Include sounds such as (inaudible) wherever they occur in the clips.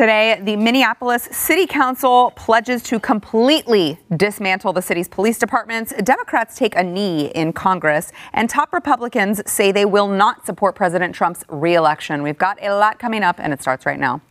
Today, the Minneapolis City Council pledges to completely dismantle the city's police departments. Democrats take a knee in Congress, and top Republicans say they will not support President Trump's reelection. We've got a lot coming up, and it starts right now.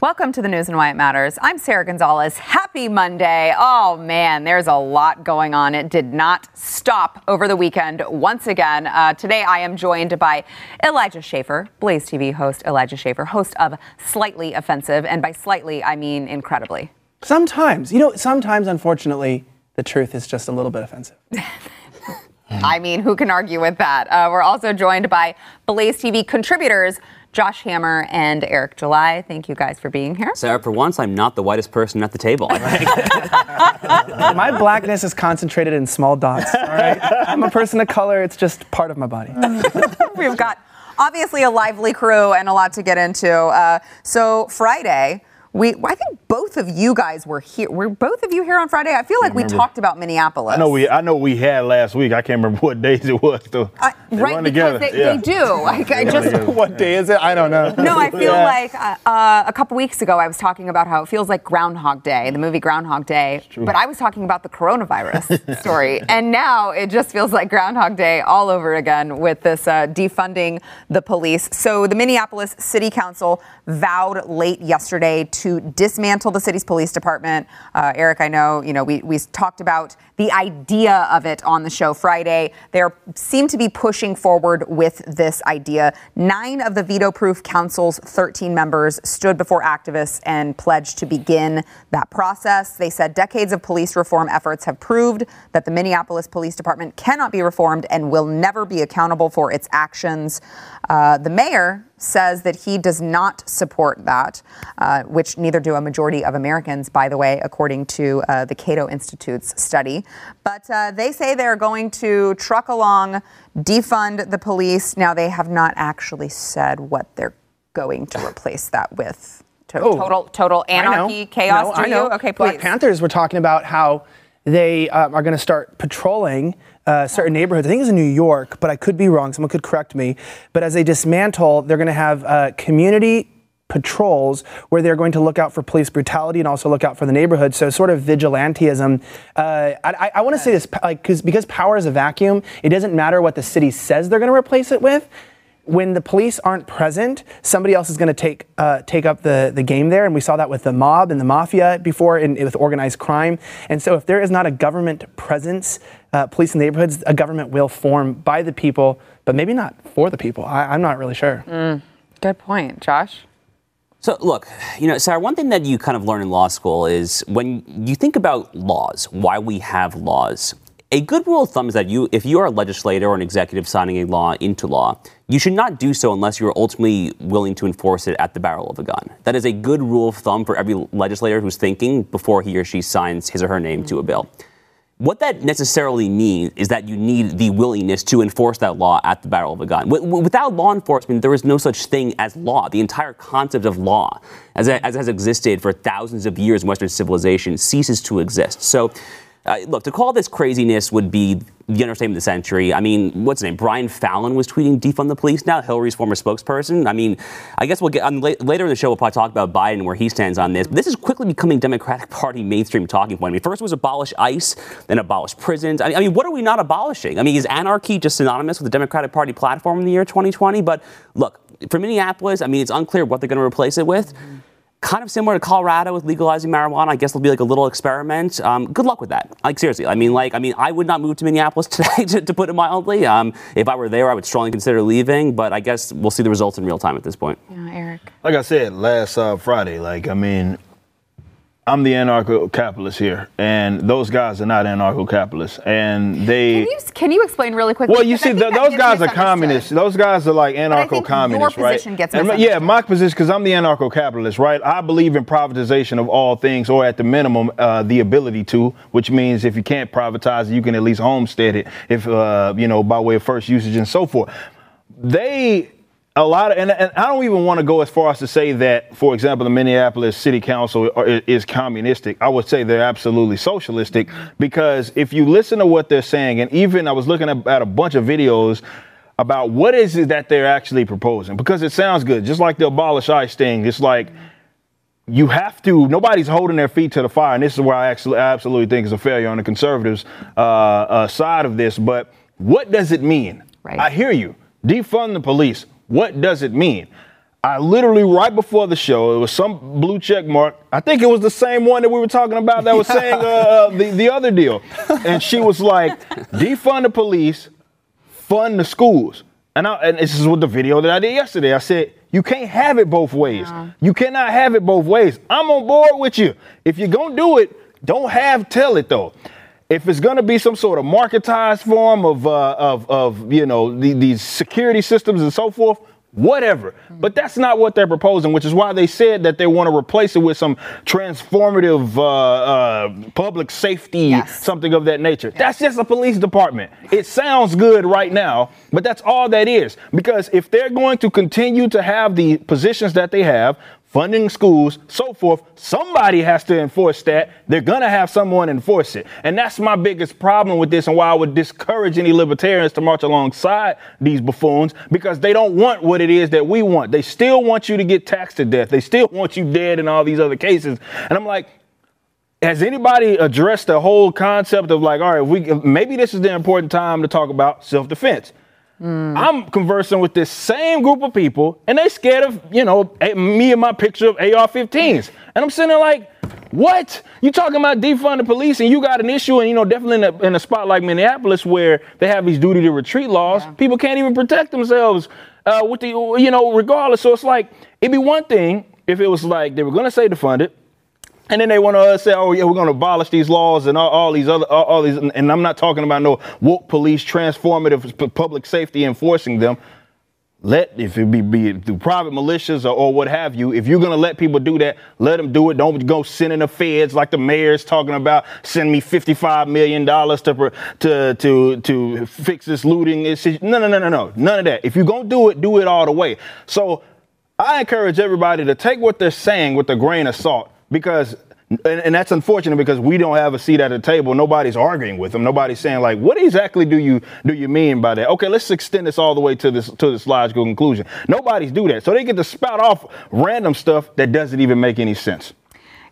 Welcome to the news and why it matters. I'm Sara Gonzales. Happy Monday. Oh man, there's a lot going on. It did not stop over the weekend once again. Uh, today I am joined by Elijah Schaffer, Blaze TV host Elijah Schaffer, host of Slightly Offensive. And by slightly, I mean incredibly. Sometimes, you know, sometimes, unfortunately, the truth is just a little bit offensive. (laughs) I mean, who can argue with that? Uh, we're also joined by Blaze TV contributors Josh Hammer and Eric July. Thank you guys for being here. Sarah, for once, I'm not the whitest person at the table. (laughs) my blackness is concentrated in small dots. All right, I'm a person of color. It's just part of my body. (laughs) We've got obviously a lively crew and a lot to get into. Uh, so Friday we I think both of you guys were here. Were both of you here on Friday? I feel like we talked about Minneapolis. I know we I know we had last week. I can't remember (laughs) what days it was though. Uh, right, because they, yeah. they, do. I, I just what day is it? I don't know. No, I feel yeah. like uh, uh, a couple weeks ago I was talking about how it feels like Groundhog Day, the movie Groundhog Day, but I was talking about the coronavirus (laughs) story, and now it just feels like Groundhog Day all over again with this uh, defunding the police. So the Minneapolis City Council vowed late yesterday to dismantle the city's police department. Uh, Eric, I know, you know, we, we talked about the idea of it on the show Friday. They seem to be pushing forward with this idea. Nine of the veto-proof council's 13 members stood before activists and pledged to begin that process. They said decades of police reform efforts have proved that the Minneapolis Police Department cannot be reformed and will never be accountable for its actions. Uh, the mayor says that he does not support that, uh, which neither do a majority of Americans, by the way, according to uh, the Cato Institute's study. But uh, they say they're going to truck along, defund the police. Now, they have not actually said what they're going to (sighs) replace that with. To- oh, total, total anarchy, chaos. No, I know. You? Okay, please. Black Panthers were talking about how they uh, are going to start patrolling uh, certain neighborhoods. I think it's in New York, but I could be wrong. Someone could correct me. But as they dismantle, they're going to have uh, community patrols where they're going to look out for police brutality and also look out for the neighborhood. So sort of vigilantism. Uh, I, I want to say this, like, because because power is a vacuum. It doesn't matter what the city says they're going to replace it with when the police aren't present, somebody else is going to take uh, take up the, the game there, and we saw that with the mob and the mafia before, in, with organized crime. And so, if there is not a government presence, uh, police in neighborhoods, a government will form by the people, but maybe not for the people. I, am not really sure. Mm, good point, Josh. So, look, you know, Sarah, one thing that you kind of learn in law school is when you think about laws, why we have laws, a good rule of thumb is that you, if you are a legislator or an executive signing a law into law, you should not do so unless you are ultimately willing to enforce it at the barrel of a gun. That is a good rule of thumb for every legislator who's thinking before he or she signs his or her name to a bill. What that necessarily means is that you need the willingness to enforce that law at the barrel of a gun. without law enforcement, there is no such thing as law. The entire concept of law, as, as has existed for thousands of years in Western civilization, ceases to exist. So uh, look, to call this craziness would be the understatement of the century. I mean, what's his name? Brian Fallon was tweeting defund the police now, Hillary's former spokesperson. I mean, I guess we'll get on, later in the show, we'll probably talk about Biden where he stands on this. But this is quickly becoming Democratic (laughs) Party mainstream talking point. I mean, first was abolish ICE, then abolish prisons. I mean, I mean, what are we not abolishing? I mean, is anarchy just synonymous with the Democratic Party platform in the year 2020? But look, for Minneapolis, I mean, it's unclear what they're going to replace it with. Mm-hmm kind of similar to Colorado with legalizing marijuana. I guess it'll be like a little experiment. Um, good luck with that. Like seriously, I mean, like, I mean, I would not move to Minneapolis (laughs) today, to, to put it mildly. Um, if I were there, I would strongly consider leaving. But I guess we'll see the results in real time at this point. Yeah, Eric. Like I said last uh, Friday, like I mean, I'm the anarcho-capitalist here, and those guys are not anarcho-capitalists, and they. Can you, can you explain really quickly? Well, you see, the, those guys are communists. Those guys are like anarcho-communists, right? And, yeah, my position, because I'm the anarcho-capitalist, right? I believe in privatization of all things, or at the minimum, uh, the ability to, which means if you can't privatize it, you can at least homestead it, if uh, you know, by way of first usage and so forth. They a lot of, and, and I don't even want to go as far as to say that, for example, the Minneapolis City Council is communistic. I would say they're absolutely socialistic because if you listen to what they're saying, and even I was looking at, at a bunch of videos about what is it that they're actually proposing because it sounds good, just like the abolish ICE thing. It's like you have to. Nobody's holding their feet to the fire, and this is where I actually I absolutely think is a failure on the conservatives' uh, uh, side of this. But what does it mean? Right. I hear you. Defund the police. What does it mean? I literally right before the show, it was some blue check mark. I think it was the same one that we were talking about that was saying uh, the the other deal, and she was like, defund the police, fund the schools. And, I, and this is what the video that I did yesterday. I said, you can't have it both ways. You cannot have it both ways. I'm on board with you. If you're gonna do it, don't have tell it though. If it's gonna be some sort of marketized form of uh, of, of you know the, these security systems and so forth, whatever. But that's not what they're proposing, which is why they said that they want to replace it with some transformative uh, uh, public safety, Yes. something of that nature. That's just a police department. It sounds good right now, but that's all that is. Because if they're going to continue to have the positions that they have, funding schools, so forth, somebody has to enforce that. They're going to have someone enforce it. And that's my biggest problem with this and why I would discourage any libertarians to march alongside these buffoons because they don't want what it is that we want. They still want you to get taxed to death. They still want you dead in all these other cases. And I'm like, has anybody addressed the whole concept of like, all right, we maybe this is the important time to talk about self-defense? I'm conversing with this same group of people, and they scared of you know me and my picture of AR-15s, and I'm sitting there like, what? You talking about defund the police, and you got an issue, and you know definitely in a, in a spot like Minneapolis where they have these duty to retreat laws, people can't even protect themselves uh, with the you know regardless. So it's like it'd be one thing if it was like they were gonna say defund it. And then they want to uh, say, "Oh yeah, we're going to abolish these laws and all, all these other, all, all these." And I'm not talking about no woke police, transformative public safety enforcing them. Let if it be, be through private militias or, or what have you. If you're going to let people do that, let them do it. Don't go sending the feds like the mayor's talking about. Send me 55 million dollars to to to to fix this looting. No, no, no, no, no, none of that. If you're going to do it, do it all the way. So I encourage everybody to take what they're saying with a grain of salt because and, and that's unfortunate because we don't have a seat at the table. Nobody's arguing with them. Nobody's saying like, what exactly do you do you mean by that? Okay, let's extend this all the way to this to this logical conclusion. Nobody's do that. So they get to spout off random stuff that doesn't even make any sense.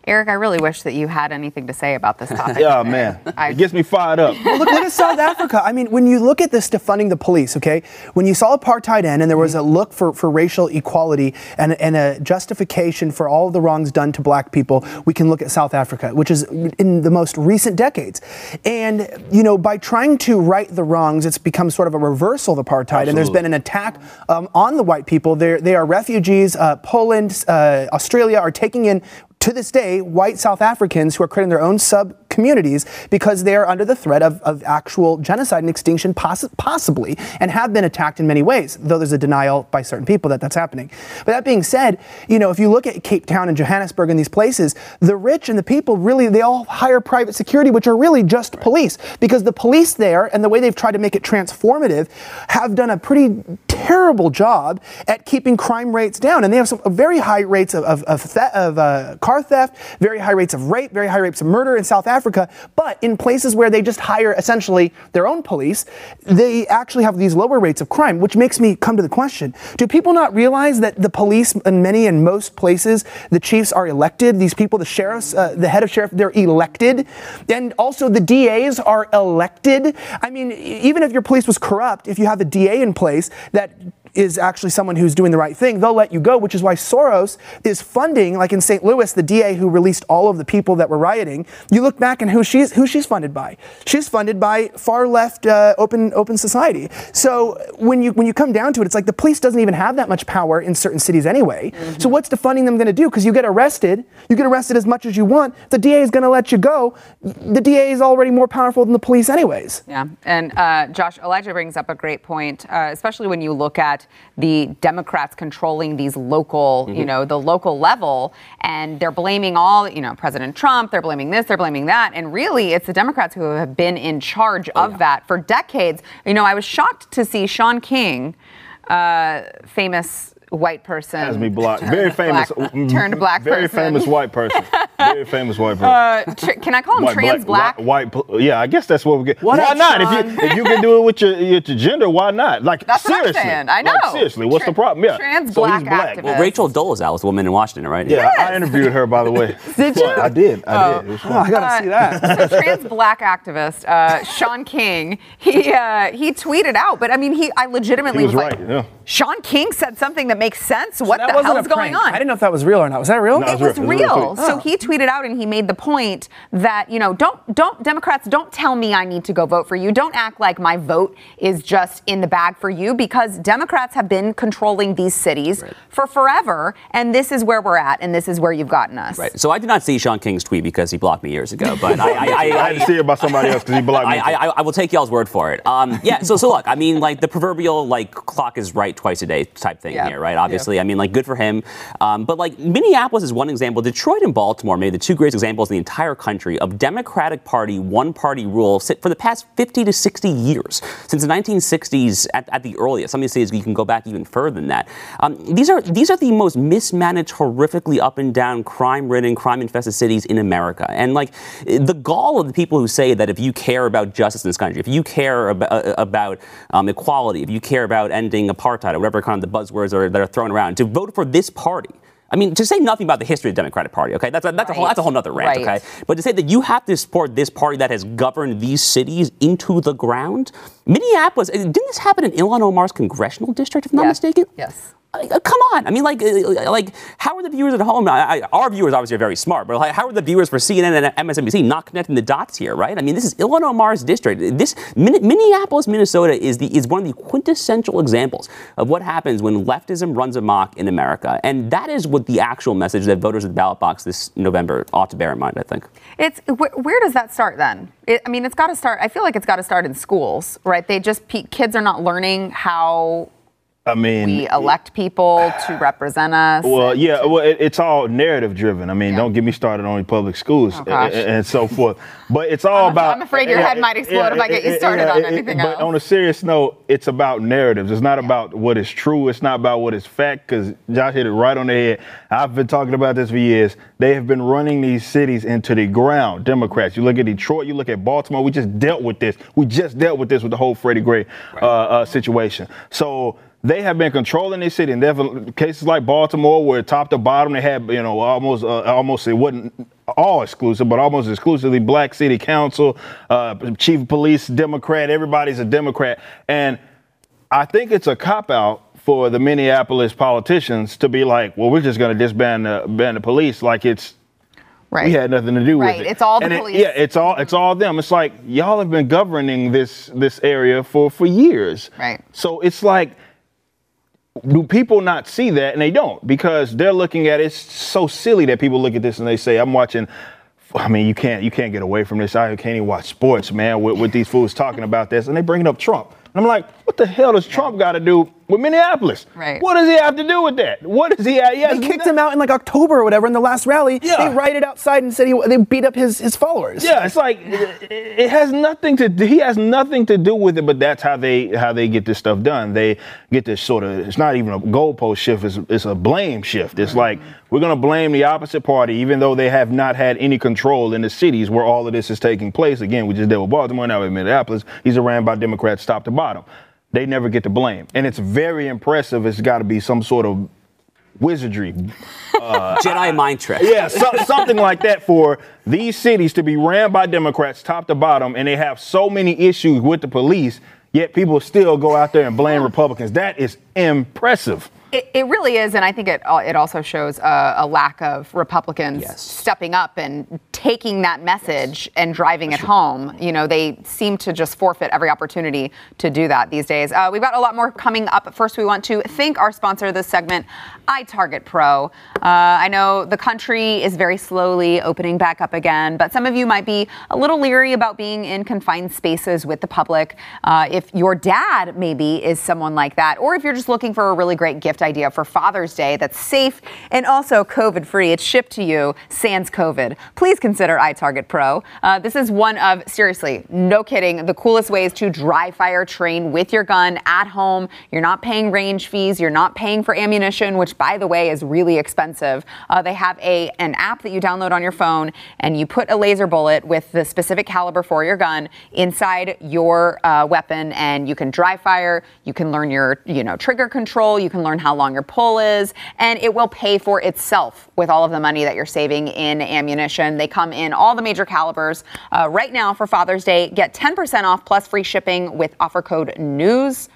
Eric, I really wish that you had anything to say about this topic. (laughs) Yeah, man. I- It gets me fired up. look, look at South Africa. I mean, when you look at this defunding the police, okay, when you saw apartheid end and there was a look for, for racial equality and, and a justification for all the wrongs done to black people, we can look at South Africa, which is in the most recent decades. And, you know, by trying to right the wrongs, it's become sort of a reversal of apartheid. And there's been an attack um, on the white people. They're, they are refugees. Uh, Poland, uh, Australia are taking in to this day, white South Africans who are creating their own sub communities because they are under the threat of, of actual genocide and extinction, possi- possibly, and have been attacked in many ways, though there's a denial by certain people that that's happening. But that being said, you know, if you look at Cape Town and Johannesburg and these places, the rich and the people really, they all hire private security, which are really just police, because the police there and the way they've tried to make it transformative have done a pretty terrible job at keeping crime rates down. And they have some very high rates of, of, of, the- of uh, car theft, very high rates of rape, very high rates of murder in South Africa. But in places where they just hire essentially their own police, they actually have these lower rates of crime, which makes me come to the question do people not realize that the police in many and most places, the chiefs are elected? These people, the sheriffs, uh, the head of sheriff, they're elected. And also the DAs are elected. I mean, even if your police was corrupt, if you have a DA in place that that is actually someone who's doing the right thing, they'll let you go, which is why Soros is funding, like in St. Louis, the DA who released all of the people that were rioting. You look back and who she's who she's funded by. She's funded by far left uh, open open society. So when you when you come down to it, it's like the police doesn't even have that much power in certain cities anyway. So what's defunding them going to do? Because you get arrested, you get arrested as much as you want. The DA is going to let you go. The DA is already more powerful than the police, anyways. Yeah, and uh, Josh, Elijah brings up a great point, uh, especially when you look at the Democrats controlling these local, you know, the local level, and they're blaming all, you know, President Trump, they're blaming this, they're blaming that, and really it's the Democrats who have been in charge of that for decades. You know, I was shocked to see Shaun King. uh, famous white person. Has me blocked. (laughs) Very famous. black- (laughs) turned black Very person. famous white person. (laughs) Very famous white person. Uh, tr- can I call him White, trans black? White, white, yeah, I guess that's what we get. What why not? If you if you can do it with your, your, your gender, why not? Like That's what I'm seriously, saying. I Like, know. seriously, what's Tra- the problem? Yeah, trans so black he's black. activist. Well, Rachel Dolezal was the woman in Washington, right? Yeah, I interviewed her by the way. (laughs) Did you? I did. I did. It Oh. I gotta see that. so trans black activist uh, Shaun King, he uh, he tweeted out, but I mean, he I legitimately He was like, right, yeah. Shaun King said something that makes sense. What that the wasn't hell's a going on? I didn't know if that was real or not. Was that real? No, it was real. Real real. So he tweeted out and he made the point that you know don't don't Democrats don't tell me I need to go vote for you. Don't act like my vote is just in the bag for you because Democrats have been controlling these cities for forever, and this is where we're at, and this is where you've gotten us. Right. So I did not see Shaun King's tweet because he blocked me years ago, but I, I, I, (laughs) I had to see it by somebody else because he blocked me. I, I, I will take y'all's word for it. Um, yeah. So, so look, I mean, like the proverbial like clock is right twice a day type thing Yeah. here, right? Obviously, I mean, like good for him. Um, but like Minneapolis is one example. Detroit and Baltimore, maybe the two greatest examples in the entire country of Democratic Party one party rule for the past 50 to 60 years since the 1960s at, at the earliest. Some of these cities you can go back even further than that. Um, these are these are the most mismanaged, horrifically up and down, crime-ridden, crime-infested cities in America. And like the gall of the people who say that if you care about justice in this country, if you care about, uh, about um, equality, if you care about ending apartheid or whatever kind of the buzzwords are, that are thrown around, to vote for this party. I mean, to say nothing about the history of the Democratic Party, okay? That's a, that's a whole Right. that's a whole other rant, Right. okay? But to say that you have to support this party that has governed these cities into the ground, Minneapolis, didn't this happen in Ilhan Omar's congressional district, if I'm not mistaken? Yes. Uh, come on. I mean, like, uh, like, how are the viewers at home? I, I, our viewers obviously are very smart, but like, how are the viewers for CNN and MSNBC not connecting the dots here, right? I mean, this is Ilhan Omar's district. This Min- Minneapolis, Minnesota, is the is one of the quintessential examples of what happens when leftism runs amok in America, and that is what the actual message that voters at the ballot box this November ought to bear in mind. I think. It's wh- where does that start then? It, I mean, it's got to start. I feel like it's got to start in schools, right? They just kids are not learning how I mean, we elect people to represent us. Well, yeah, well, it, it's all narrative driven. I mean, Yeah. don't get me started on public schools Oh, and, and so forth. But it's all I'm- about. I'm afraid your head might explode if I get you started on anything But else. on a serious note, it's about narratives. It's not about what is true. It's not about what is fact. Because Josh hit it right on the head. I've been talking about this for years. They have been running these cities into the ground. Democrats. You look at Detroit. You look at Baltimore. We just dealt with this. We just dealt with this with the whole Freddie Gray uh, uh, situation. So they have been controlling this city, and cases like Baltimore, where top to bottom they had, you know, almost, uh, almost it wasn't all exclusive, but almost exclusively black city council, uh, chief of police, Democrat. Everybody's a Democrat, and I think it's a cop out for the Minneapolis politicians to be like, well, we're just going to disband the, ban the police, like it's right. we had nothing to do Right, with it. it's all the And it- police. yeah, it's all it's all them. It's like y'all have been governing this this area for for years. Right. So it's like do people not see that? And they don't because they're looking at it. It's so silly that people look at this and they say, "I'm watching." I mean, you can't you can't get away from this. I can't even watch sports, man, with, with these fools talking about this, and they bringing up Trump. And I'm like, what the hell does Trump got to do with Minneapolis? Right. What does he have to do with that? What does he? Have? He They kicked him out in like October or whatever in the last rally. Yeah. They rioted outside and said he, they beat up his, his followers. Yeah, it's like it, it has nothing to. do He has nothing to do with it, but that's how they how they get this stuff done. They get this sort of. It's not even a goalpost shift. It's it's a blame shift. It's mm-hmm. like we're gonna blame the opposite party, even though they have not had any control in the cities where all of this is taking place. Again, we just did with Baltimore. Now with Minneapolis, he's ran by Democrats top to bottom. They never get to blame, and it's very impressive. It's got to be some sort of wizardry (laughs) Jedi mind trick. yeah, so, something like that for these cities to be ran by Democrats top to bottom, and they have so many issues with the police, yet people still go out there and blame Republicans. That is impressive. It, it really is, and I think it it also shows a, a lack of Republicans Yes. stepping up and taking that message and driving it home. You know, they seem to just forfeit every opportunity to do that these days. Uh, we've got a lot more coming up. First, we want to thank our sponsor of this segment, iTarget Pro. Uh, I know the country is very slowly opening back up again, but some of you might be a little leery about being in confined spaces with the public. Uh, if your dad maybe is someone like that, or if you're just looking for a really great gift gift idea for Father's Day that's safe and also COVID free. It's shipped to you sans COVID. Please consider iTarget Pro. Uh, this is one of, seriously, no kidding, the coolest ways to dry fire train with your gun at home. You're not paying range fees, you're not paying for ammunition, which, by the way, is really expensive. Uh, they have a an app that you download on your phone, and you put a laser bullet with the specific caliber for your gun inside your uh, weapon, and you can dry fire. You can learn your you know trigger control. You can learn how long your pull is, and it will pay for itself with all of the money that you're saving in ammunition. They come in all the major calibers. Uh, right now for Father's Day, get 10% off plus free shipping with offer code NEWS.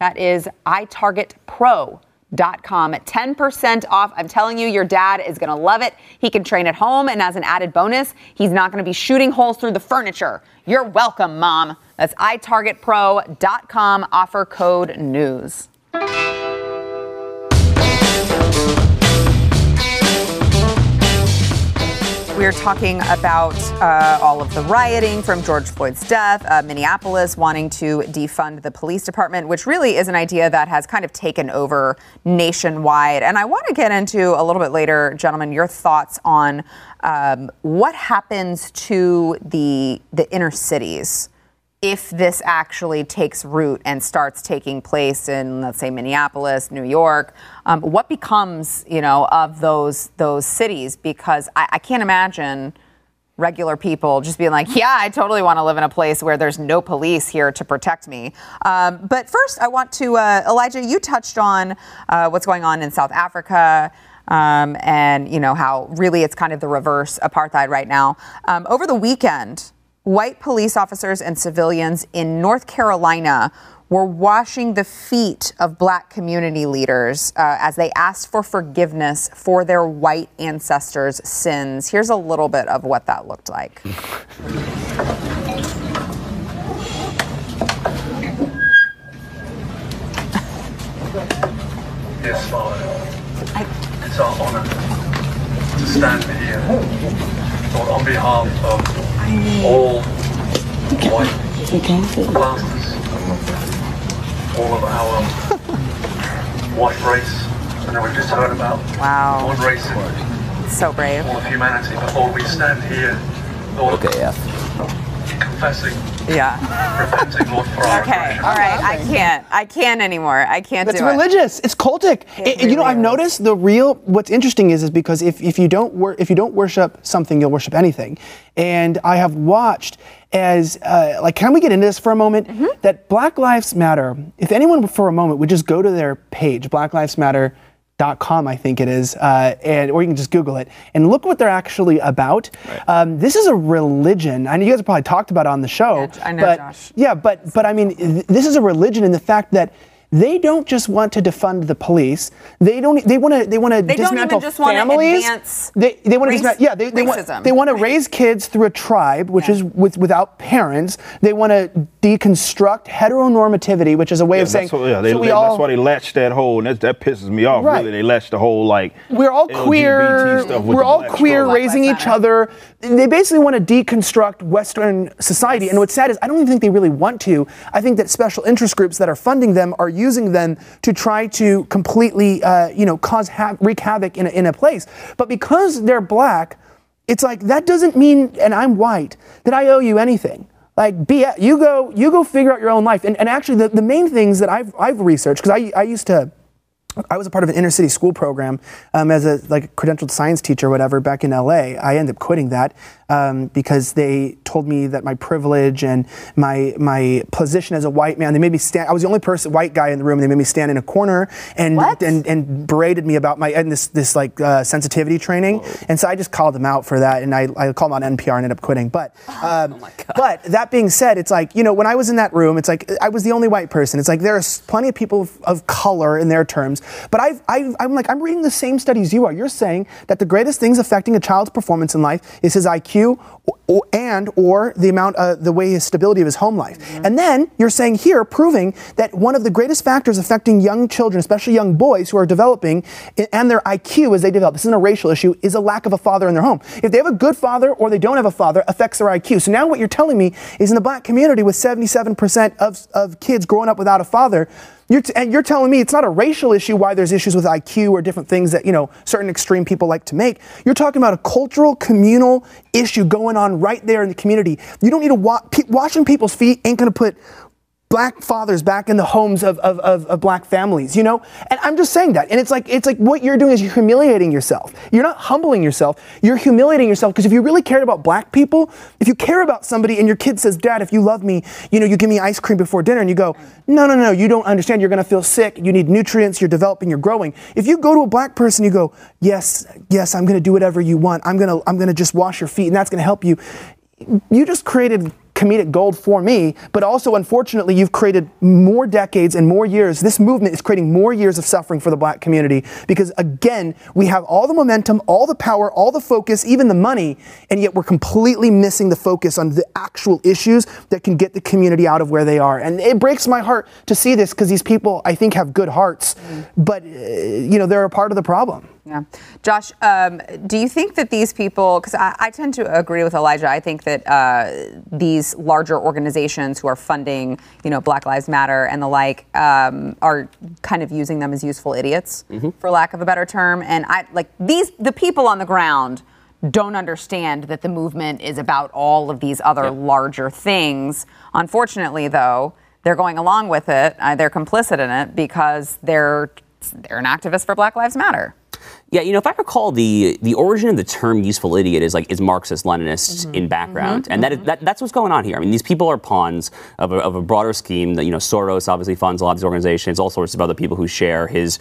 That is iTargetPro dot com 10% off. I'm telling you, your dad is going to love it. He can train at home, and as an added bonus, he's not going to be shooting holes through the furniture. You're welcome, Mom. That's itargetpro.com, offer code news. We are talking about uh, all of the rioting from George Floyd's death, uh, Minneapolis wanting to defund the police department, which really is an idea that has kind of taken over nationwide. And I want to get into a little bit later, gentlemen, your thoughts on um, what happens to the the inner cities if this actually takes root and starts taking place in, let's say, Minneapolis, New York, um, what becomes, you know, of those those cities? Because I, I can't imagine regular people just being like, yeah, I totally want to live in a place where there's no police here to protect me. Um, but first, I want to, uh, Elijah, you touched on uh, what's going on in South Africa. Um, and you know how really it's kind of the reverse apartheid right now. Um, over the weekend, white police officers and civilians in North Carolina were washing the feet of black community leaders uh, as they asked for forgiveness for their white ancestors' sins. Here's a little bit of what that looked like. (laughs) Yes, Father. It's our honor to stand here Lord, on behalf of all white planters, all of our white race, and then we've just heard about Wow. one race So brave. all of humanity. But Lord, we stand here, Lord, Okay, F. confessing, Yeah. repenting, Lord, for our Okay. All right. I can't. I can't anymore. I can't It's do it. religious. It's cultic. It It- you know, really I've is. noticed the real. What's interesting is, is because if, if you don't wor- if you don't worship something, you'll worship anything. And I have watched as uh, like, can we get into this for a moment? Mm-hmm. That Black Lives Matter. If anyone for a moment would just go to their page, Black Lives Matter. Dot com, I think it is, uh, and or you can just Google it and look what they're actually about. Um, this is a religion. I know you guys have probably talked about it on the show. Yeah, I know, but, Josh. Yeah, but but I mean, th- this is a religion in the fact that they don't just want to defund the police. They don't. They want to. They want to They don't even dismantle just wanna families. advance they they want to dismantle. Yeah, they, they want racism. they want to raise kids through a tribe, which Yeah. is with without parents. They want to deconstruct heteronormativity, which is a way Yeah, of saying. that's, what- yeah, they, so we they- all, that's why they latched that whole, and that, that pisses me off. Right. Really, they latched the whole like. we're all LGBT queer. stuff We're all queer, stroke. raising each other. They basically want to deconstruct Western society. And what's sad is I don't even think they really want to. I think that special interest groups that are funding them are using them to try to completely, uh, you know, cause ha- wreak havoc in a, in a place. But because they're black, it's like that doesn't mean, and I'm white, that I owe you anything. Like, be you go, you go figure out your own life. And, and actually, the, the main things that I've I've researched because I I used to. I was a part of an inner city school program um, as a like credentialed science teacher, or whatever, back in LA. I ended up quitting that um, because they told me that my privilege and my my position as a white man. They made me stand. I was the only person, white guy in the room. And they made me stand in a corner and What? and and berated me about my and this this like uh, sensitivity training. And so I just called them out for that, and I I called them on NPR and ended up quitting. But um, but that being said, it's like you know when I was in that room, it's like I was the only white person. It's like there are plenty of people of, of color in their terms, but I've, I've I'm like I'm reading the same studies you are. You're saying that the greatest things affecting a child's performance in life is his IQ conseguiu or, and or the amount uh, the way his stability of his home life. And then you're saying here proving that one of the greatest factors affecting young children, especially young boys who are developing and their IQ as they develop, this isn't a racial issue, is a lack of a father in their home. If they have a good father or they don't have a father, affects their IQ. So now what you're telling me is in the black community with 77% of, of kids growing up without a father, You're t- and you're telling me it's not a racial issue why there's issues with IQ or different things that you know certain extreme people like to make. You're talking about a cultural, communal issue going on right there in the community. You don't need to wa- pe- washing people's feet ain't gonna put black fathers back in the homes of, of, of, of, black families, you know? And I'm just saying that. And it's like, it's like what you're doing is you're humiliating yourself. You're not humbling yourself, you're humiliating yourself because if you really cared about black people, if you care about somebody and your kid says, Dad, if you love me, you know, you give me ice cream before dinner and you go, no, no, no, you don't understand. You're going to feel sick. You need nutrients. You're developing. You're growing. If you go to a black person, you go, yes, yes, I'm going to do whatever you want. I'm going to, I'm going to just wash your feet and that's going to help you. You just created comedic gold for me, but also unfortunately you've created more decades and more years. This movement is creating more years of suffering for the black community because again, we have all the momentum, all the power, all the focus, even the money, and yet we're completely missing the focus on the actual issues that can get the community out of where they are. And it breaks my heart to see this because these people I think have good hearts, but uh, you know, they're a part of the problem. Yeah. Josh, um, do you think that these people, because I, I, tend to agree with Elijah, I think that uh, these larger organizations who are funding, you know, Black Lives Matter and the like, um, are kind of using them as useful idiots, mm-hmm. for lack of a better term. And I like these, the people on the ground don't understand that the movement is about all of these other larger things. Unfortunately, though, they're going along with it. Uh, they're complicit in it because they're they're an activist for Black Lives Matter. Yeah, you know, if I recall, the the origin of the term "useful idiot" is like is Marxist Leninist mm-hmm. in background, mm-hmm. and that, is, that that's what's going on here. I mean, these people are pawns of a, of a broader scheme. That you know, Soros obviously funds a lot of these organizations, all sorts of other people who share his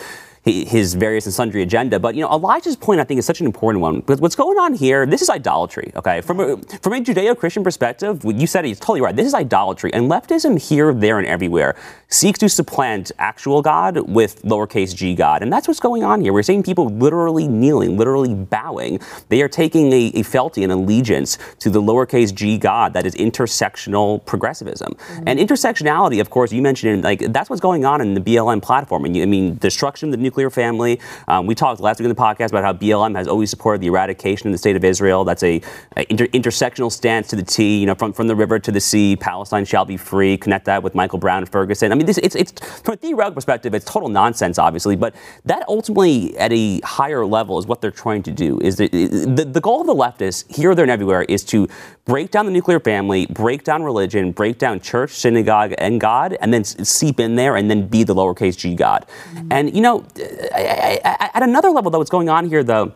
his various and sundry agenda. But you know, Elijah's point I think is such an important one because what's going on here, this is idolatry. Okay, from a, from a Judeo-Christian perspective, you said it, he's totally right. This is idolatry, and leftism here, there, and everywhere seeks to supplant actual God with lowercase g God, and that's what's going on here. We're seeing people literally kneeling, literally bowing. They are taking a, a Feltian allegiance to the lowercase g God that is intersectional progressivism, mm-hmm. and intersectionality. Of course, you mentioned like that's what's going on in the BLM platform. And you, I mean, destruction of the nuclear nuclear family. Um, we talked last week in the podcast about how BLM has always supported the eradication of the state of Israel. That's a, a inter- intersectional stance to the T. You know, from, from the river to the sea, Palestine shall be free. Connect that with Michael Brown and Ferguson. I mean, this, it's, it's from a theoretical perspective, it's total nonsense, obviously, but that ultimately, at a higher level, is what they're trying to do. Is the, the, the goal of the leftists here, there, and everywhere is to break down the nuclear family, break down religion, break down church, synagogue, and God, and then seep in there and then be the lowercase g God. Mm-hmm. And you know, at another level, though, what's going on here, though,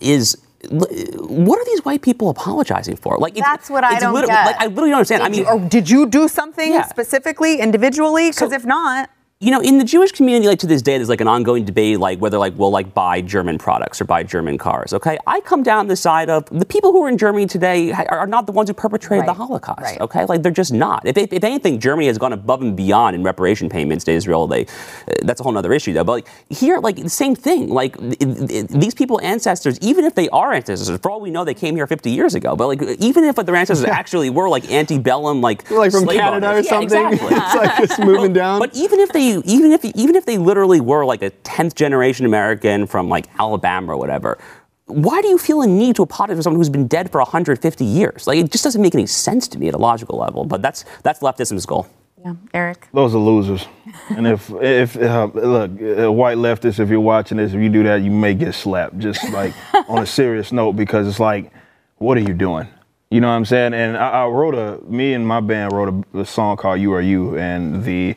is what are these white people apologizing for? Like that's what I don't get. Like, I literally don't understand. Did I mean, you, or did you do something yeah. specifically, individually? Because so, if not, you know, in the Jewish community, like to this day, there's like an ongoing debate, like whether like we'll like buy German products or buy German cars. Okay, I come down the side of the people who are in Germany today are not the ones who perpetrated right. the Holocaust. Right. Okay, like they're just not. If, if, anything, Germany has gone above and beyond in reparation payments to Israel. They, uh, that's a whole other issue though. But like here, like the same thing. Like these people ancestors, even if they are ancestors, for all we know, they came here 50 years ago. But like even if their ancestors (laughs) actually were like antebellum, like like from Canada owners. or something, yeah, exactly. (laughs) it's like just moving down. But even if they even if even if they literally were like a 10th generation American from like Alabama or whatever, why do you feel a need to apologize for someone who's been dead for 150 years? Like it just doesn't make any sense to me at a logical level. But that's that's leftism's goal. Yeah, Eric. Those are losers. and if if uh, look, uh, white leftists, if you're watching this, if you do that, you may get slapped. Just like (laughs) on a serious note, because it's like, what are you doing? You know what I'm saying? And I, I wrote a, me and my band wrote a, a song called "You Are You," and the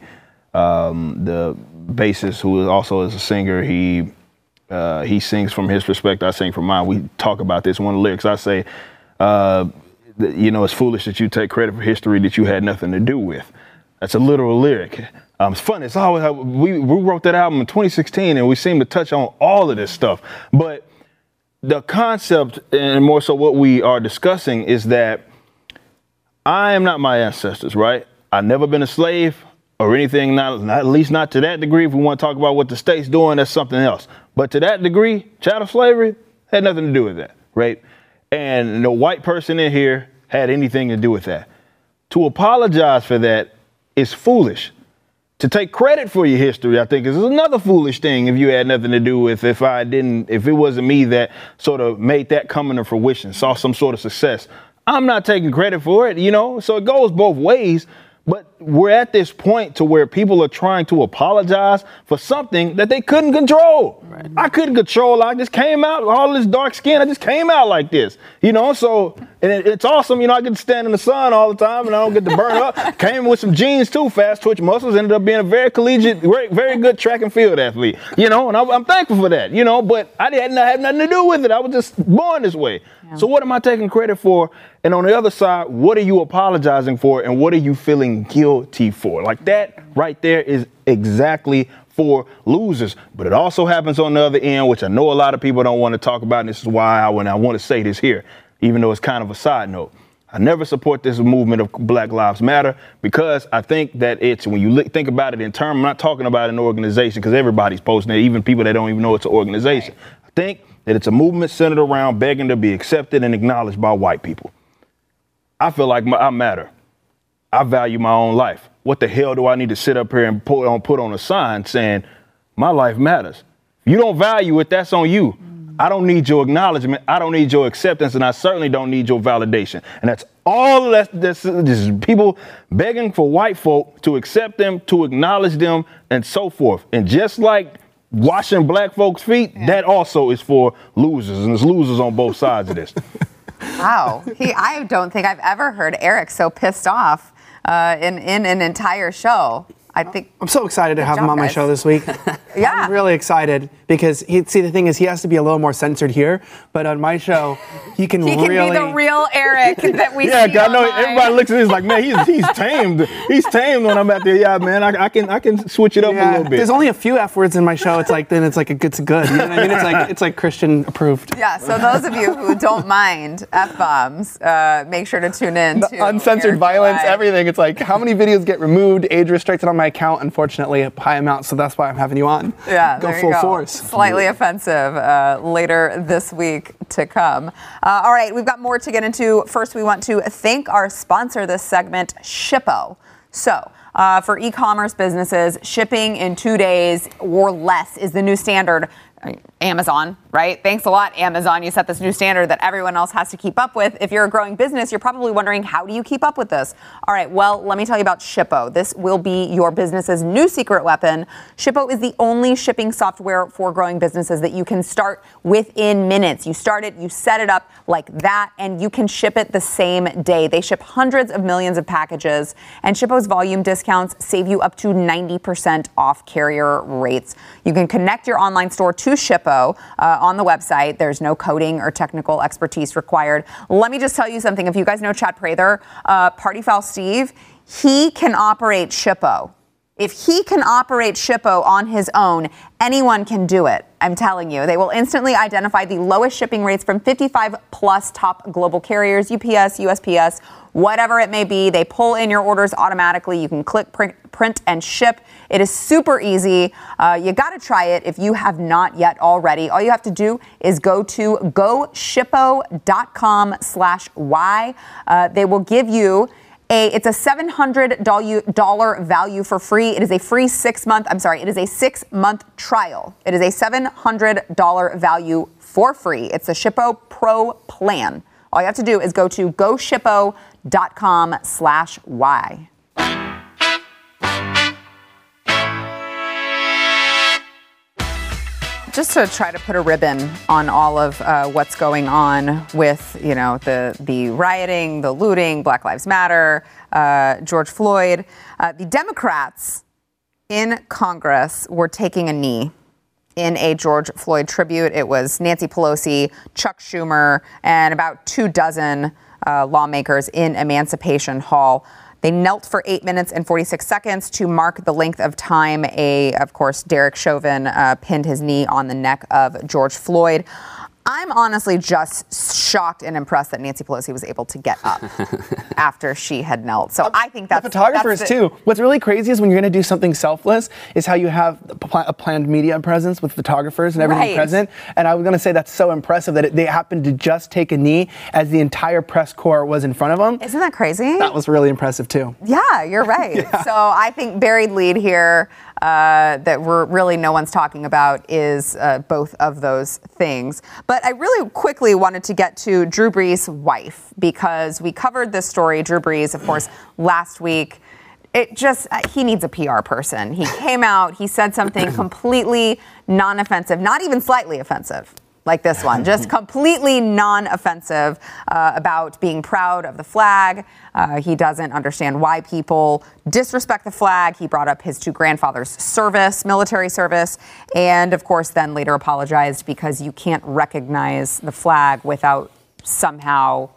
um, the bassist, who also is a singer, he uh, he sings from his perspective. I sing from mine. We talk about this. One of the lyrics I say, uh, you know, it's foolish that you take credit for history that you had nothing to do with. That's a literal lyric. Um, it's fun. It's always how we, we wrote that album in 2016, and we seem to touch on all of this stuff. But the concept, and more so what we are discussing, is that I am not my ancestors, right? I've never been a slave or anything, not, not, at least not to that degree. If we want to talk about what the state's doing, that's something else. But to that degree, chattel slavery had nothing to do with that, right? And no white person in here had anything to do with that. To apologize for that is foolish. To take credit for your history, I think, is another foolish thing if you had nothing to do with if I didn't, if it wasn't me that sort of made that come into fruition, saw some sort of success. I'm not taking credit for it, you know? So it goes both ways. But we're at this point to where people are trying to apologize for something that they couldn't control. I couldn't control. I just came out all this dark skin. I just came out like this, you know. So and it, it's awesome. You know, I get to stand in the sun all the time, and I don't get to burn up. (laughs) Came with some jeans too, fast twitch muscles. Ended up being a very collegiate, very, very good track and field athlete. You know, and I'm, I'm thankful for that. You know, but I didn't have nothing to do with it. I was just born this way. So what am I taking credit for? And on the other side, what are you apologizing for, and what are you feeling guilty for? Like that right there is exactly for losers. But it also happens on the other end, which I know a lot of people don't want to talk about. And this is why I, when I want to say this here, even though it's kind of a side note. I never support this movement of Black Lives Matter because I think that it's when you li- think about it in terms. I'm not talking about an organization because everybody's posting it, even people that don't even know it's an organization. I think that it's a movement centered around begging to be accepted and acknowledged by white people. I feel like my, I matter. I value my own life. What the hell do I need to sit up here and put on put on a sign saying my life matters? If you don't value it, that's on you. I don't need your acknowledgement. I don't need your acceptance, and I certainly don't need your validation. And that's all that this, this is people begging for white folk to accept them, to acknowledge them, and so forth. And just like washing black folks' feet, that also is for losers, and there's losers on both sides of this. (laughs) Wow. He, I don't think I've ever heard Eric so pissed off uh, in, in an entire show. I think. I'm so excited to Good have him job, on my guys. show this week. (laughs) Yeah. I'm really excited because he, see the thing is he has to be a little more censored here, but on my show he can He can really. be the real Eric (laughs) that we yeah, see 'cause I know everybody looks at this like, man, he's he's tamed. He's tamed when I'm out there. Yeah, man, I, I can I can switch it up a little bit. there's only a few f words in my show. It's like then it's like it's good. You know what I mean? It's like it's like Christian approved. Yeah, so those of you who don't mind F bombs, uh, make sure to tune in to Uncensored Eric violence, Live. everything. It's like how many videos get removed, age restricted on my account. Unfortunately, a high amount. So that's why I'm having you on. Yeah, go full go. force. Slightly offensive uh, later this week to come. Uh, all right, we've got more to get into. First, we want to thank our sponsor this segment, Shippo. So, uh, for e-commerce businesses, shipping in two days or less is the new standard. Amazon, right? Thanks a lot, Amazon. You set this new standard that everyone else has to keep up with. If you're a growing business, you're probably wondering, how do you keep up with this? All right, well, let me tell you about Shippo. This will be your business's new secret weapon. Shippo is the only shipping software for growing businesses that you can start within minutes. You start it, you set it up like that, and you can ship it the same day. They ship hundreds of millions of packages, and Shippo's volume discounts save you up to 90% off carrier rates. You can connect your online store to Shippo uh, on the website. There's no coding or technical expertise required. Let me just tell you something. If you guys know Chad Prather, uh, Party Foul Steve, he can operate Shippo. If he can operate Shippo on his own, anyone can do it. I'm telling you. They will instantly identify the lowest shipping rates from 55 plus top global carriers, UPS, USPS, whatever it may be. They pull in your orders automatically. You can click print, print and ship. It is super easy. Uh, you got to try it if you have not yet already. All you have to do is go to goshippo.com slash Y. Uh, they will give you a it's a $700 value for free. It is a free six month, I'm sorry, it is a six month trial. It is a $700 value for free. It's a Shippo Pro plan. All you have to do is go to goshippo.com just to try to put a ribbon on all of uh, what's going on with, you know, the the rioting, the looting, Black Lives Matter, uh, George Floyd. Uh, the Democrats in Congress were taking a knee in a George Floyd tribute. It was Nancy Pelosi, Chuck Schumer, and about two dozen uh, lawmakers in Emancipation Hall. They knelt for eight minutes and 46 seconds to mark the length of time. A, of course, Derek Chauvin uh, pinned his knee on the neck of George Floyd. I'm honestly just shocked and impressed that Nancy Pelosi was able to get up (laughs) after she had knelt. So I think that's the photographers that's the- too. What's really crazy is when you're going to do something selfless, is how you have a planned media presence with photographers and everything Right. present. And I was going to say that's so impressive that it, they happened to just take a knee as the entire press corps was in front of them. Isn't that crazy? That was really impressive too. Yeah, you're right. (laughs) So I think buried lead here uh, that we're really no one's talking about is uh, both of those things. But I really quickly wanted to get to Drew Brees' wife because we covered this story. Drew Brees, of course, last week. it just uh, he needs a PR person. He came out, he said something completely non-offensive, not even slightly offensive. Like this one, just (laughs) completely non offensive uh, about being proud of the flag. Uh, he doesn't understand why people disrespect the flag. He brought up his two grandfathers' service, military service, and of course, then later apologized because you can't recognize the flag without somehow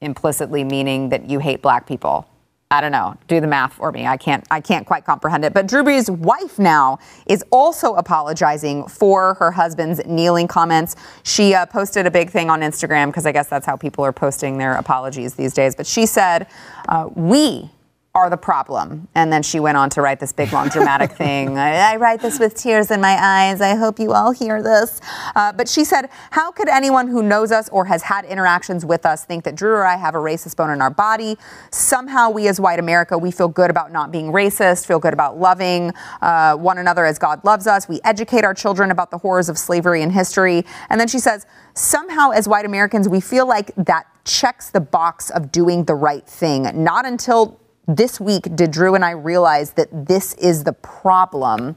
implicitly meaning that you hate black people. I don't know. Do the math for me. I can't. I can't quite comprehend it. But Drew Brees' wife now is also apologizing for her husband's kneeling comments. She uh, posted a big thing on Instagram because I guess that's how people are posting their apologies these days. But she said, uh, "We are the problem. And then she went on to write this big, long, dramatic (laughs) thing. I, I, write this with tears in my eyes. I hope you all hear this. Uh, but she said, How could anyone who knows us or has had interactions with us think that Drew or I have a racist bone in our body? Somehow, we as white America, we feel good about not being racist, feel good about loving uh, one another as God loves us. We educate our children about the horrors of slavery and history. And then she says, Somehow, as white Americans, we feel like that checks the box of doing the right thing. Not until this week did Drew and I realize that this is the problem.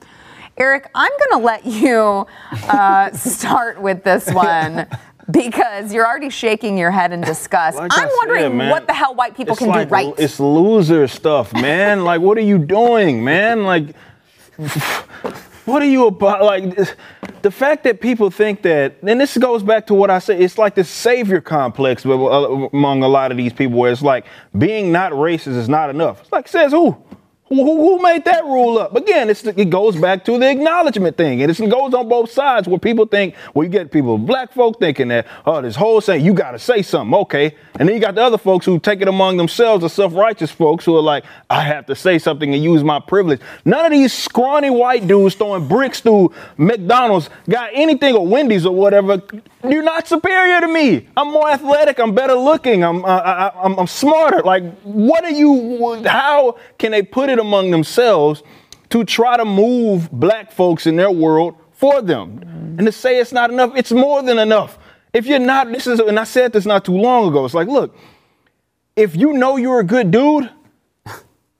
Eric, I'm going to let you uh, (laughs) start with this one because you're already shaking your head in disgust. Like I'm wondering said, what the hell white people can like, do right. It's loser stuff, man. like, what are you doing, man? Like, what are you about? Like, the fact that people think that, and this goes back to what I said, it's like the savior complex among a lot of these people, where it's like being not racist is not enough. It's like says who? Who, who, made that rule up? Again, it goes back to the acknowledgement thing. And it goes on both sides where people think, well, you get people, black folk thinking that, oh, this whole saying, you got to say something, okay. And then you got the other folks who take it among themselves, the self righteous folks who are like, I have to say something and use my privilege. None of these scrawny white dudes throwing bricks through McDonald's got anything or Wendy's or whatever. You're not superior to me. I'm more athletic. I'm better looking. I'm, I, I'm, I'm smarter. Like, what are you, how can they put it among themselves to try to move black folks in their world for them. Mm-hmm. And to say it's not enough, it's more than enough. If you're not, this is, and I said this not too long ago, it's like, look, if you know you're a good dude,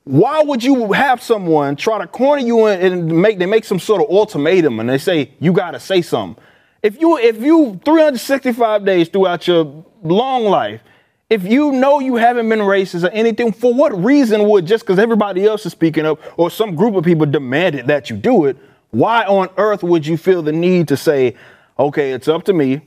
why would you have someone try to corner you and make they make some sort of ultimatum and they say you got to say something? If you if you 365 days throughout your long life if you know you haven't been racist or anything, for what reason would just because everybody else is speaking up or some group of people demanded that you do it, why on earth would you feel the need to say, okay, it's up to me.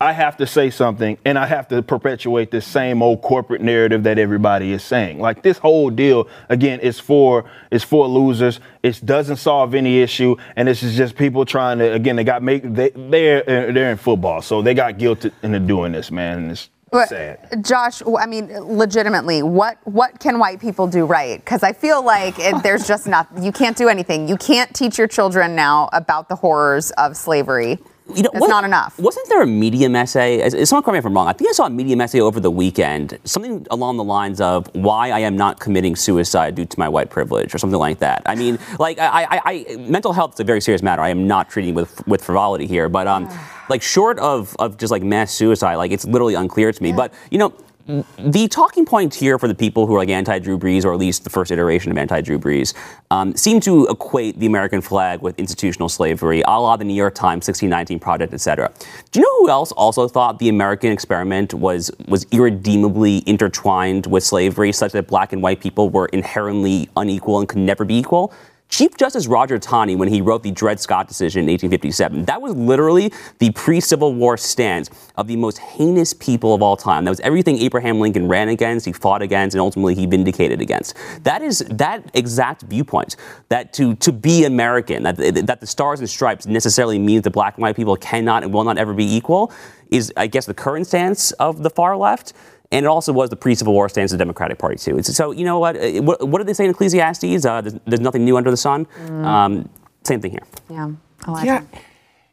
I have to say something and I have to perpetuate this same old corporate narrative that everybody is saying. Like this whole deal, again, is for is for losers. It doesn't solve any issue, and this is just people trying to again. They got make they they're they're in football, so they got guilt into doing this, man. It's Sad. Josh, I mean, legitimately, what what can white people do right? Because I feel like it, (laughs) there's just not. You can't do anything. You can't teach your children now about the horrors of slavery. You know, it's what, not enough. Wasn't there a Medium essay? Someone correct me if I'm wrong. I think I saw a Medium essay over the weekend, something along the lines of "Why I am not committing suicide due to my white privilege" or something like that. I mean, like, I, I, I mental health is a very serious matter. I am not treating with with frivolity here, but um, (sighs) like short of of just like mass suicide, like it's literally unclear to me. Yeah. But you know, the talking point here for the people who are like anti-Drew Brees, or at least the first iteration of anti-Drew Brees, um, seem to equate the American flag with institutional slavery, a la the New York Times 1619 Project, etc. Do you know who else also thought the American experiment was was irredeemably intertwined with slavery, such that black and white people were inherently unequal and could never be equal? Chief Justice Roger Taney, when he wrote the Dred Scott decision in 1857, that was literally the pre Civil War stance of the most heinous people of all time. That was everything Abraham Lincoln ran against, he fought against, and ultimately he vindicated against. That is that exact viewpoint that to, to be American, that, that the stars and stripes necessarily means that black and white people cannot and will not ever be equal, is, I guess, the current stance of the far left. And it also was the pre-Civil War stance of the Democratic Party too. It's, so you know what, uh, what? What did they say in Ecclesiastes? Uh, there's, there's, nothing new under the sun. Mm. Um, same thing here. Yeah. Like yeah. It.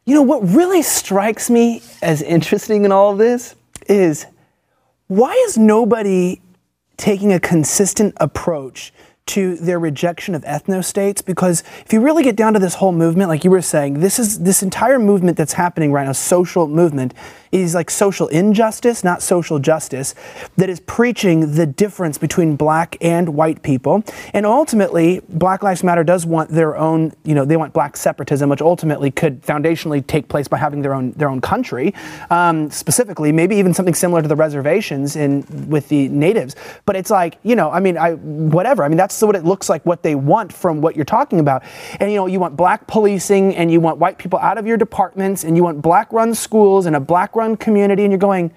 You know what really strikes me as interesting in all of this is why is nobody taking a consistent approach to their rejection of ethno states because if you really get down to this whole movement, like you were saying, this is this entire movement that's happening right now, social movement, is like social injustice, not social justice, that is preaching the difference between black and white people. And ultimately, Black Lives Matter does want their own, you know, they want black separatism, which ultimately could foundationally take place by having their own their own country, um, specifically, maybe even something similar to the reservations in with the natives. But it's like, you know, I mean, I whatever. I mean, that's what it looks like. What they want from what you're talking about, and you know, you want black policing, and you want white people out of your departments, and you want black-run schools and a black-run community, and you're going,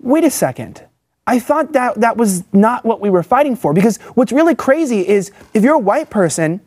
wait a second. I thought that that was not what we were fighting for. Because what's really crazy is if you're a white person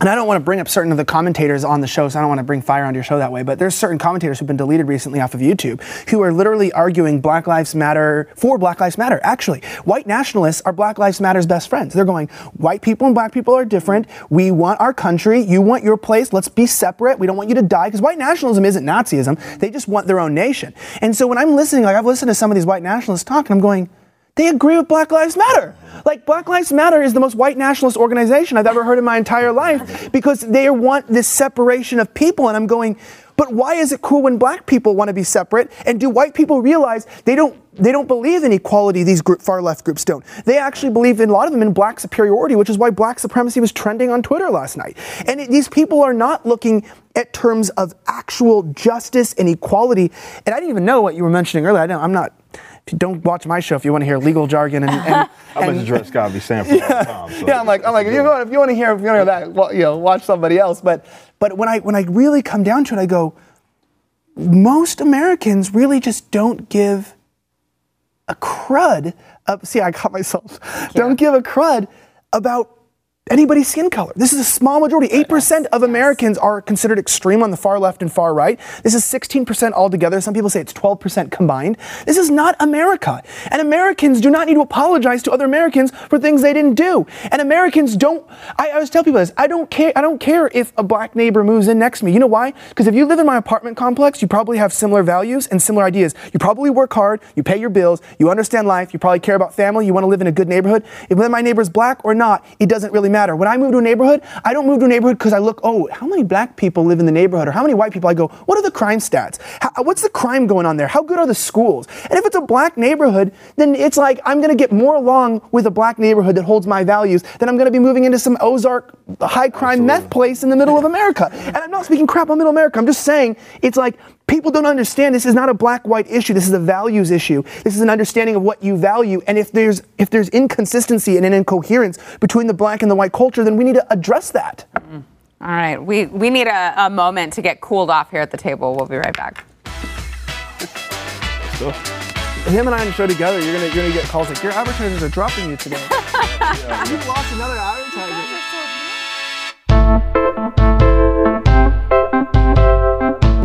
and I don't want to bring up certain of the commentators on the show, so I don't want to bring fire onto your show that way, but there's certain commentators who've been deleted recently off of YouTube who are literally arguing Black Lives Matter for Black Lives Matter. Actually, white nationalists are Black Lives Matter's best friends. They're going, white people and black people are different. We want our country. You want your place. Let's be separate. We don't want you to die. Because white nationalism isn't Nazism. They just want their own nation. And so when I'm listening, like I've listened to some of these white nationalists talk, and I'm going, they agree with Black Lives Matter. Like Black Lives Matter is the most white nationalist organization I've ever heard in my entire life because they want this separation of people. And I'm going, but why is it cool when black people want to be separate? And do white people realize they don't they don't believe in equality, these group, far left groups don't. They actually believe in a lot of them in black superiority, which is why black supremacy was trending on Twitter last night. And it, these people are not looking at terms of actual justice and equality. And I didn't even know what you were mentioning earlier. I don't, I'm not don't watch my show if you want to hear legal jargon and. and (laughs) I bet Dred Scott be saying for yeah, time. So yeah, I'm like, I'm like, if you, want, if you want to hear, if you want to hear that, well, you know, watch somebody else. But, but when I when I really come down to it, I go, most Americans really just don't give a crud. Up, see, I caught myself. Yeah. Don't give a crud about anybody's skin color. This is a small majority. 8% of Americans are considered extreme on the far left and far right. This is 16% altogether. Some people say it's 12% combined. This is not America. And Americans do not need to apologize to other Americans for things they didn't do. And Americans don't, I, I always tell people this, I don't care, I don't care if a black neighbor moves in next to me. You know why? Because if you live in my apartment complex, you probably have similar values and similar ideas. You probably work hard, you pay your bills, you understand life, you probably care about family, you want to live in a good neighborhood. If my neighbor's black or not, it doesn't really matter matter. When I move to a neighborhood, I don't move to a neighborhood because I look, oh, how many black people live in the neighborhood or how many white people? I go, what are the crime stats? How, what's the crime going on there? How good are the schools? And if it's a black neighborhood, then it's like I'm going to get more along with a black neighborhood that holds my values than I'm going to be moving into some Ozark high crime Absolutely. meth place in the middle of America. And I'm not speaking crap on middle America. I'm just saying it's like People don't understand this is not a black white issue. This is a values issue. This is an understanding of what you value. And if there's if there's inconsistency and an incoherence between the black and the white culture, then we need to address that. Mm. All right, we we need a, a moment to get cooled off here at the table. We'll be right back. Him and I on the show together, you're gonna you're gonna get calls like your advertisers are dropping you today. yeah, (laughs) you've lost another advertiser.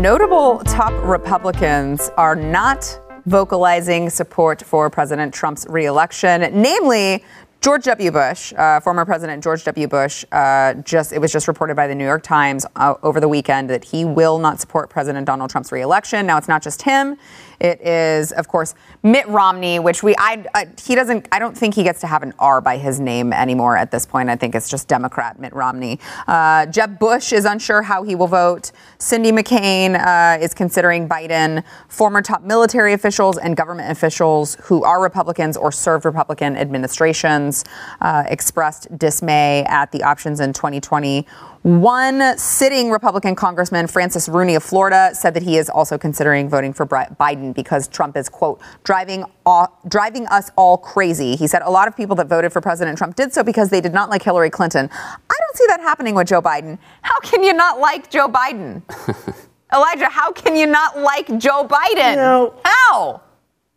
Notable top Republicans are not vocalizing support for President Trump's reelection, namely George W. Bush, uh, former President George W. Bush, uh, just it was just reported by the New York Times uh, over the weekend that he will not support President Donald Trump's reelection. Now it's not just him; it is, of course, Mitt Romney, which we I, I, he doesn't I don't think he gets to have an R by his name anymore at this point. I think it's just Democrat Mitt Romney. Uh, Jeb Bush is unsure how he will vote. Cindy McCain uh, is considering Biden. Former top military officials and government officials who are Republicans or served Republican administrations uh, expressed dismay at the options in 2020 one sitting Republican Congressman, Francis Rooney of Florida, said that he is also considering voting for Biden because Trump is, quote, driving, all, driving us all crazy. He said a lot of people that voted for President Trump did so because they did not like Hillary Clinton. I don't see that happening with Joe Biden. How can you not like Joe Biden? (laughs) Elijah, how can you not like Joe Biden? You know, how?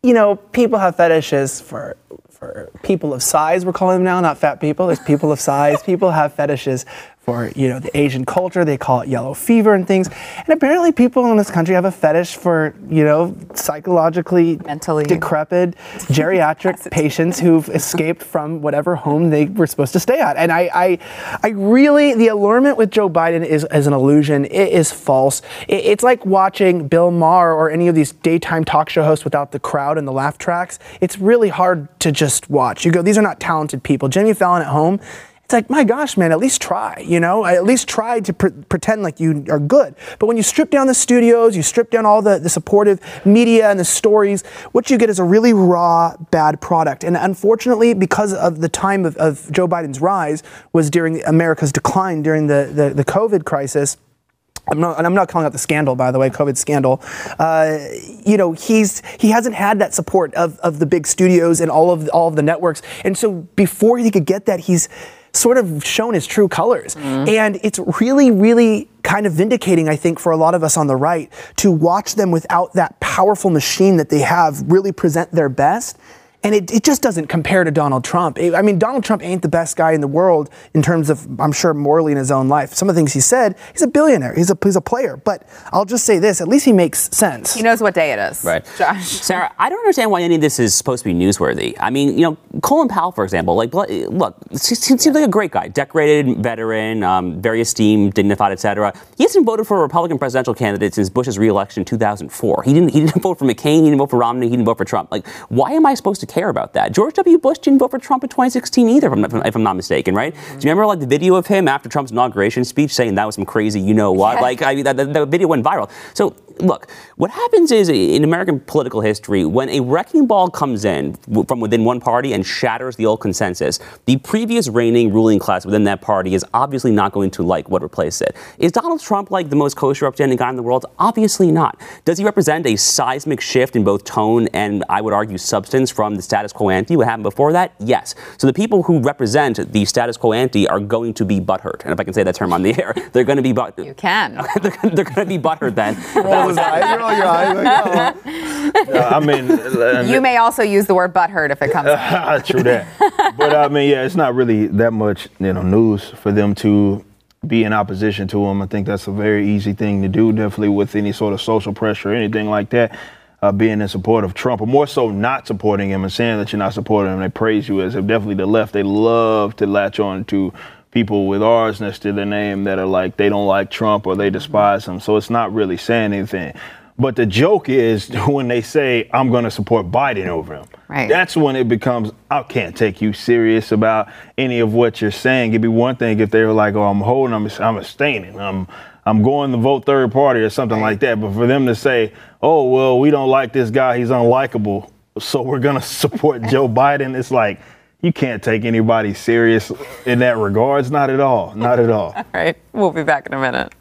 You know, people have fetishes for for people of size, we're calling them now, not fat people. There's people of size. (laughs) people have fetishes for you know the Asian culture. They call it yellow fever and things. And apparently, people in this country have a fetish for you know psychologically Mentally. decrepit (laughs) geriatric patients who've (laughs) escaped from whatever home they were supposed to stay at. And I, I, I really the allurement with Joe Biden is, is an illusion. It is false. It- it's like watching Bill Maher or any of these daytime talk show hosts without the crowd and the laugh tracks. It's really hard to just watch. You go, these are not talented people. Jimmy Fallon at home. It's like, my gosh, man, at least try, you know? At least try to pre- pretend like you are good. But when you strip down the studios, you strip down all the, the supportive media and the stories, what you get is a really raw, bad product. And unfortunately, because of the time of, of Joe Biden's rise was during America's decline during the, the, the COVID crisis, I'm not, and I'm not calling out the scandal, by the way, COVID scandal. Uh, you know, he's he hasn't had that support of, of the big studios and all of all of the networks, and so before he could get that, he's sort of shown his true colors, mm-hmm. and it's really, really kind of vindicating, I think, for a lot of us on the right to watch them without that powerful machine that they have really present their best. And it, it just doesn't compare to Donald Trump. I mean, Donald Trump ain't the best guy in the world in terms of, I'm sure, morally in his own life. Some of the things he said, he's a billionaire, he's a, he's a player. But I'll just say this at least he makes sense. He knows what day it is. Right. Josh. (laughs) Sara, I don't understand why any of this is supposed to be newsworthy. I mean, you know, Colin Powell, for example, like, look, he seems like a great guy, decorated veteran, um, very esteemed, dignified, etc. He hasn't voted for a Republican presidential candidate since Bush's reelection in 2004. He didn't. He didn't (laughs) vote for McCain. He didn't vote for Romney. He didn't vote for Trump. Like, why am I supposed to care about that? George W. Bush didn't vote for Trump in 2016 either, if I'm, not- if I'm not mistaken, right? Do you remember like the video of him after Trump's inauguration speech saying that was some crazy, you know what? Like, I mean, that, that, that video went viral. So look, what happens is in American political history, when a wrecking ball comes in from within one party and shatters the old consensus, the previous reigning ruling class within that party is obviously not going to like what replaced it. Is Donald Trump like the most kosher, upstanding guy in the world? Obviously not. Does he represent a seismic shift in both tone and, I would argue, substance from the status quo ante? What happened before that? Yes. So the people who represent the status quo ante are going to be butthurt. And if I can say that term on the (laughs) air, they're going to be butthurt. You can. (laughs) they're, they're going to be butthurt then. (laughs) Roll his eyes, you roll your eyes, like, (laughs) oh. Uh, I mean, You may also use the word butthurt if it comes up. (laughs) True that. but I mean, yeah, it's not really that much, you know, news for them to be in opposition to him. I think that's a very easy thing to do, definitely with any sort of social pressure or anything like that. Uh, being in support of Trump, or more so not supporting him and saying that you're not supporting him, they praise you as if definitely the left, they love to latch on to people with R's next to their name that are like they don't like Trump or they despise him. So it's not really saying anything. But the joke is (laughs) when they say, I'm going to support Biden over him. Right. That's when it becomes, I can't take you serious about any of what you're saying. It'd be one thing if they were like, oh, I'm holding, I'm, I'm abstaining, I'm, I'm going to vote third party or something like that. But for them to say, oh, well, we don't like this guy, he's unlikable, so we're going (laughs) to support Joe Biden, it's like, you can't take anybody serious in that regards. Not at all. Not at all. (laughs) All right. We'll be back in a minute.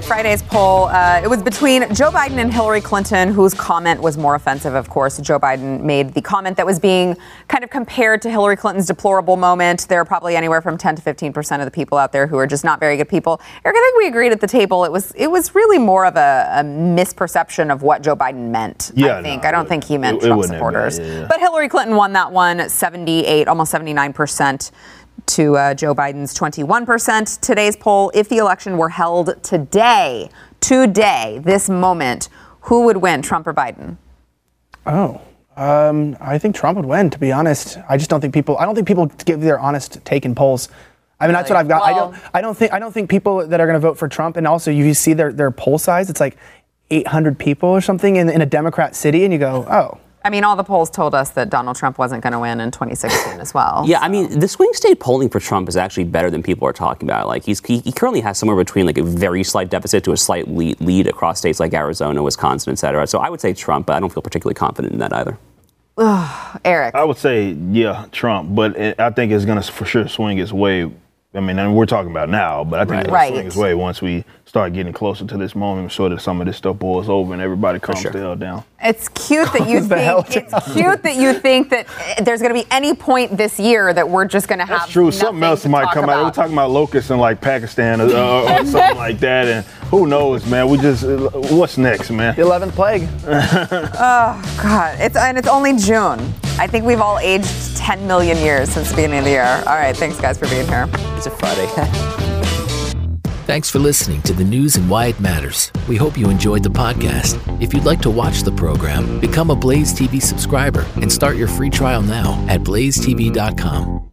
Right, Friday's poll. Uh, it was between Joe Biden and Hillary Clinton, whose comment was more offensive, of course. Joe Biden made the comment that was being kind of compared to Hillary Clinton's deplorable moment. There are probably anywhere from 10 to 15 percent of the people out there who are just not very good people. Eric, I think we agreed at the table. It was it was really more of a, a misperception of what Joe Biden meant. Yeah, I think no, I don't it- think he meant it- it Trump wouldn't have been, supporters. yeah, yeah. But Hillary Clinton won that one, 78, almost 79 percent to uh, Joe Biden's 21%. Today's poll if the election were held today, today, this moment, who would win, Trump or Biden? Oh, um, I think Trump would win. To be honest, I just don't think people. I don't think people give their honest take in polls. I mean, that's what I've got. I don't. I don't think. I don't think people that are going to vote for Trump, and also you see their their poll size. It's like 800 people or something in, in a Democrat city, and you go, oh. I mean, all the polls told us that Donald Trump wasn't going to win in 2016 as well. Yeah, I mean, the swing state polling for Trump is actually better than people are talking about. Like, he's he, he currently has somewhere between like a very slight deficit to a slight lead, lead across states like Arizona, Wisconsin, et cetera. So I would say Trump, but I don't feel particularly confident in that either. Eric. I would say, yeah, Trump, but it, I think it's going to for sure swing its way I mean, and we're talking about now, but I think it'll Right. swing its way once we start getting closer to this moment. I'm sure that some of this stuff boils over and everybody calms sure. the hell down. It's cute that you the hell think it's cute that you think that there's going to be any point this year that we're just going to have. That's true. Something else might talk come out. We're talking about locusts in like Pakistan or, uh, or something (laughs) like that, and who knows, man? We just uh, what's next, man? The 11th plague. (laughs) Oh God, it's and it's only June. I think we've all aged 10 million years since the beginning of the year. All right, thanks guys for being here. It's a Friday. (laughs) Thanks for listening to the news and why it matters. We hope you enjoyed the podcast. If you'd like to watch the program, become a Blaze TV subscriber and start your free trial now at blazetv.com.